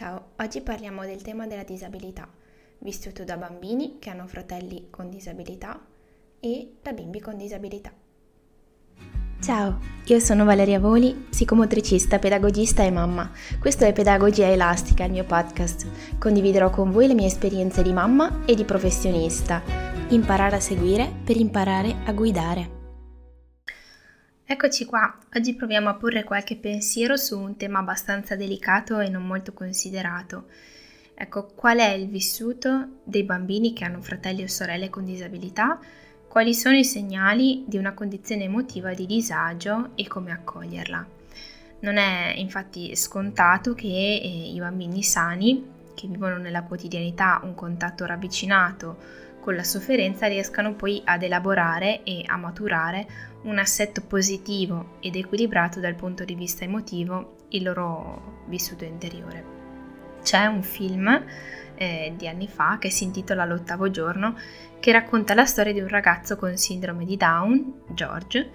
Ciao, oggi parliamo del tema della disabilità, vissuto da bambini che hanno fratelli con disabilità e da bimbi con disabilità. Ciao, io sono Valeria Voli, psicomotricista, pedagogista e mamma. Questo è Pedagogia Elastica, il mio podcast. Condividerò con voi le mie esperienze di mamma e di professionista. Imparare a seguire per imparare a guidare. Eccoci qua, oggi proviamo a porre qualche pensiero su un tema abbastanza delicato e non molto considerato. Ecco, qual è il vissuto dei bambini che hanno fratelli o sorelle con disabilità? Quali sono i segnali di una condizione emotiva di disagio e come accoglierla? Non è infatti scontato che eh, i bambini sani, che vivono nella quotidianità un contatto ravvicinato con la sofferenza, riescano poi ad elaborare e a maturare un assetto positivo ed equilibrato dal punto di vista emotivo il loro vissuto interiore. C'è un film eh, di anni fa che si intitola L'ottavo giorno che racconta la storia di un ragazzo con sindrome di Down, George,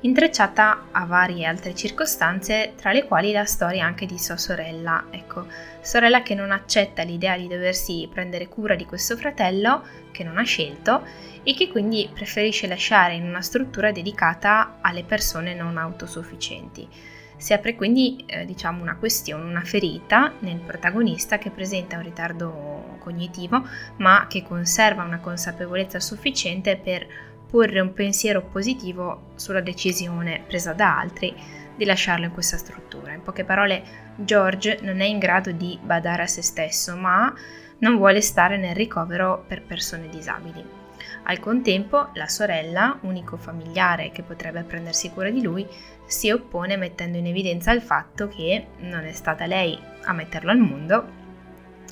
intrecciata a varie altre circostanze, tra le quali la storia anche di sua sorella, ecco, sorella che non accetta l'idea di doversi prendere cura di questo fratello, che non ha scelto, e che quindi preferisce lasciare in una struttura dedicata alle persone non autosufficienti. Si apre quindi eh, diciamo una questione, una ferita nel protagonista che presenta un ritardo cognitivo ma che conserva una consapevolezza sufficiente per porre un pensiero positivo sulla decisione presa da altri di lasciarlo in questa struttura. In poche parole, George non è in grado di badare a se stesso, ma non vuole stare nel ricovero per persone disabili. Al contempo, la sorella, unico familiare che potrebbe prendersi cura di lui, si oppone mettendo in evidenza il fatto che non è stata lei a metterlo al mondo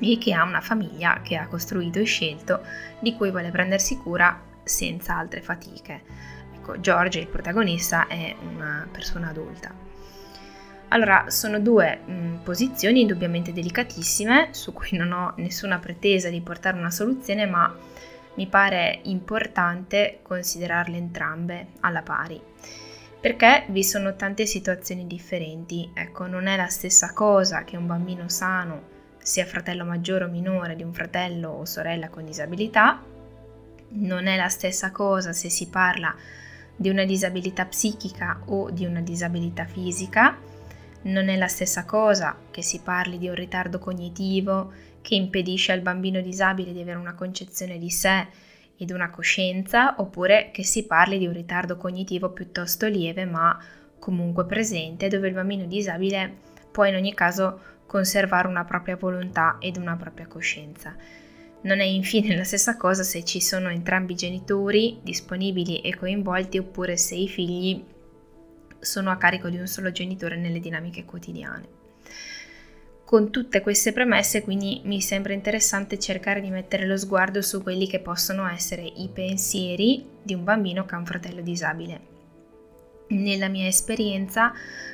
e che ha una famiglia che ha costruito e scelto di cui vuole prendersi cura senza altre fatiche. Ecco, George, il protagonista, è una persona adulta. Allora, sono due mh, posizioni indubbiamente delicatissime su cui non ho nessuna pretesa di portare una soluzione, ma mi pare importante considerarle entrambe alla pari. Perché vi sono tante situazioni differenti, ecco, non è la stessa cosa che un bambino sano sia fratello maggiore o minore di un fratello o sorella con disabilità, non è la stessa cosa se si parla di una disabilità psichica o di una disabilità fisica, non è la stessa cosa che si parli di un ritardo cognitivo che impedisce al bambino disabile di avere una concezione di sé ed una coscienza, oppure che si parli di un ritardo cognitivo piuttosto lieve ma comunque presente, dove il bambino disabile può in ogni caso conservare una propria volontà ed una propria coscienza. Non è infine la stessa cosa se ci sono entrambi i genitori disponibili e coinvolti oppure se i figli sono a carico di un solo genitore nelle dinamiche quotidiane. Con tutte queste premesse quindi mi sembra interessante cercare di mettere lo sguardo su quelli che possono essere i pensieri di un bambino che ha un fratello disabile. Nella mia esperienza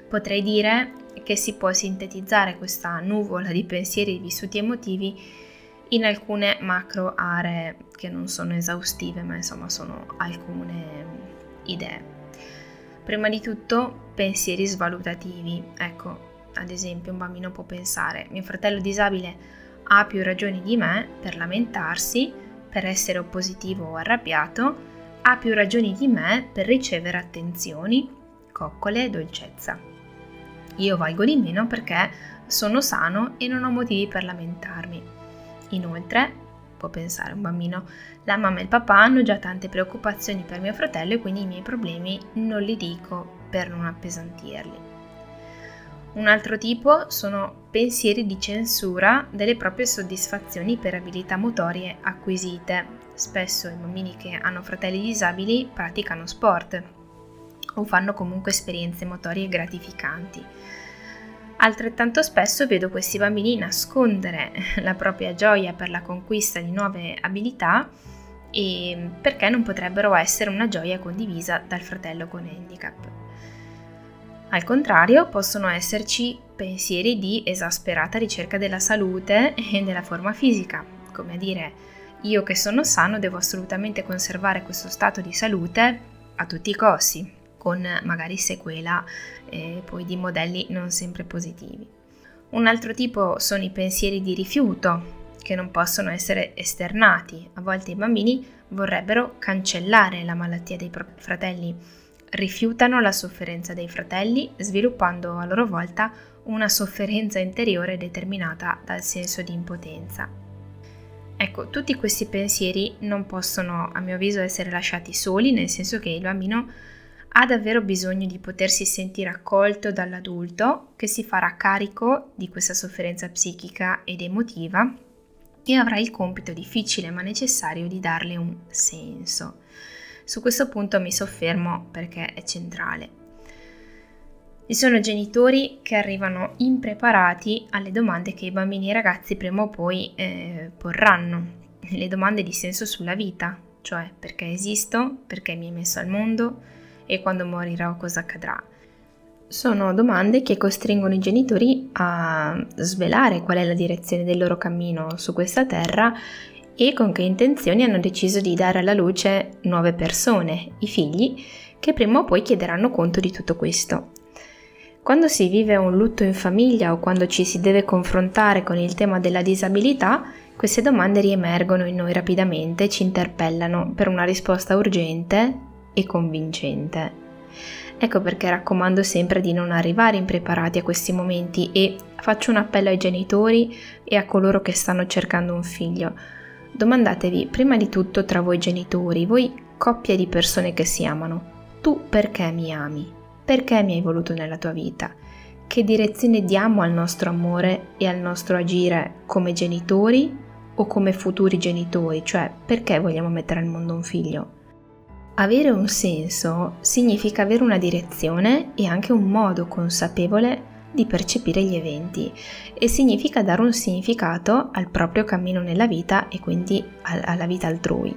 potrei dire che si può sintetizzare questa nuvola di pensieri vissuti emotivi in alcune macro aree che non sono esaustive, ma insomma sono alcune idee. Prima di tutto pensieri svalutativi. Ecco, ad esempio un bambino può pensare, mio fratello disabile ha più ragioni di me per lamentarsi, per essere oppositivo o arrabbiato, ha più ragioni di me per ricevere attenzioni, coccole e dolcezza. Io valgo di meno perché sono sano e non ho motivi per lamentarmi. Inoltre, può pensare un bambino, la mamma e il papà hanno già tante preoccupazioni per mio fratello e quindi i miei problemi non li dico per non appesantirli. Un altro tipo sono pensieri di censura delle proprie soddisfazioni per abilità motorie acquisite. Spesso i bambini che hanno fratelli disabili praticano sport o fanno comunque esperienze motorie gratificanti. Altrettanto spesso vedo questi bambini nascondere la propria gioia per la conquista di nuove abilità e perché non potrebbero essere una gioia condivisa dal fratello con handicap. Al contrario, possono esserci pensieri di esasperata ricerca della salute e della forma fisica, come a dire io che sono sano devo assolutamente conservare questo stato di salute a tutti i costi, con magari sequela eh, poi di modelli non sempre positivi. Un altro tipo sono i pensieri di rifiuto, che non possono essere esternati. A volte i bambini vorrebbero cancellare la malattia dei fratelli, rifiutano la sofferenza dei fratelli, sviluppando a loro volta una sofferenza interiore determinata dal senso di impotenza. Ecco, tutti questi pensieri non possono, a mio avviso, essere lasciati soli, nel senso che il bambino ha davvero bisogno di potersi sentire accolto dall'adulto che si farà carico di questa sofferenza psichica ed emotiva e avrà il compito difficile ma necessario di darle un senso. Su questo punto mi soffermo perché è centrale. Ci sono genitori che arrivano impreparati alle domande che i bambini e i ragazzi prima o poi eh, porranno, le domande di senso sulla vita, cioè perché esisto, perché mi hai messo al mondo e quando morirò cosa accadrà. Sono domande che costringono i genitori a svelare qual è la direzione del loro cammino su questa terra e con che intenzioni hanno deciso di dare alla luce nuove persone, i figli, che prima o poi chiederanno conto di tutto questo. Quando si vive un lutto in famiglia o quando ci si deve confrontare con il tema della disabilità, queste domande riemergono in noi rapidamente e ci interpellano per una risposta urgente e convincente. Ecco perché raccomando sempre di non arrivare impreparati a questi momenti e faccio un appello ai genitori e a coloro che stanno cercando un figlio. Domandatevi prima di tutto tra voi genitori, voi coppia di persone che si amano, tu perché mi ami? Perché mi hai voluto nella tua vita? Che direzione diamo al nostro amore e al nostro agire come genitori o come futuri genitori? Cioè perché vogliamo mettere al mondo un figlio? Avere un senso significa avere una direzione e anche un modo consapevole di percepire gli eventi e significa dare un significato al proprio cammino nella vita e quindi alla vita altrui.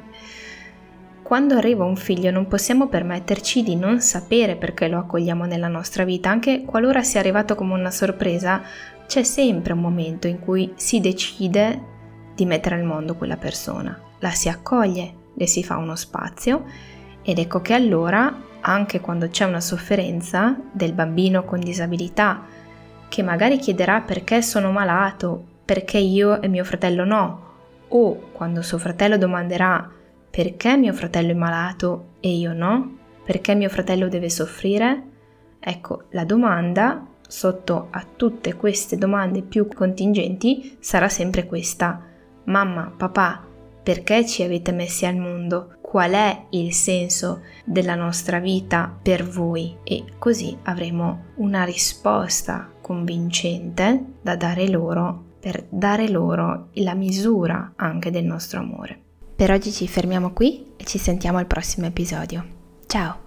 Quando arriva un figlio non possiamo permetterci di non sapere perché lo accogliamo nella nostra vita, anche qualora sia arrivato come una sorpresa, c'è sempre un momento in cui si decide di mettere al mondo quella persona, la si accoglie, le si fa uno spazio ed ecco che allora, anche quando c'è una sofferenza del bambino con disabilità, che magari chiederà perché sono malato, perché io e mio fratello no, o quando suo fratello domanderà perché mio fratello è malato e io no, perché mio fratello deve soffrire, ecco, la domanda sotto a tutte queste domande più contingenti sarà sempre questa. Mamma, papà, perché ci avete messi al mondo? Qual è il senso della nostra vita per voi e così avremo una risposta convincente da dare loro per dare loro la misura anche del nostro amore. Per oggi ci fermiamo qui e ci sentiamo al prossimo episodio. Ciao!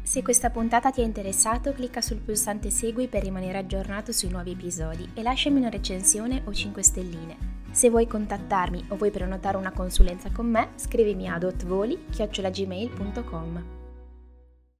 Se questa puntata ti ha interessato, clicca sul pulsante segui per rimanere aggiornato sui nuovi episodi e lasciami una recensione o 5 stelline. Se vuoi contattarmi o vuoi prenotare una consulenza con me, scrivimi a dotvoli.gmail.com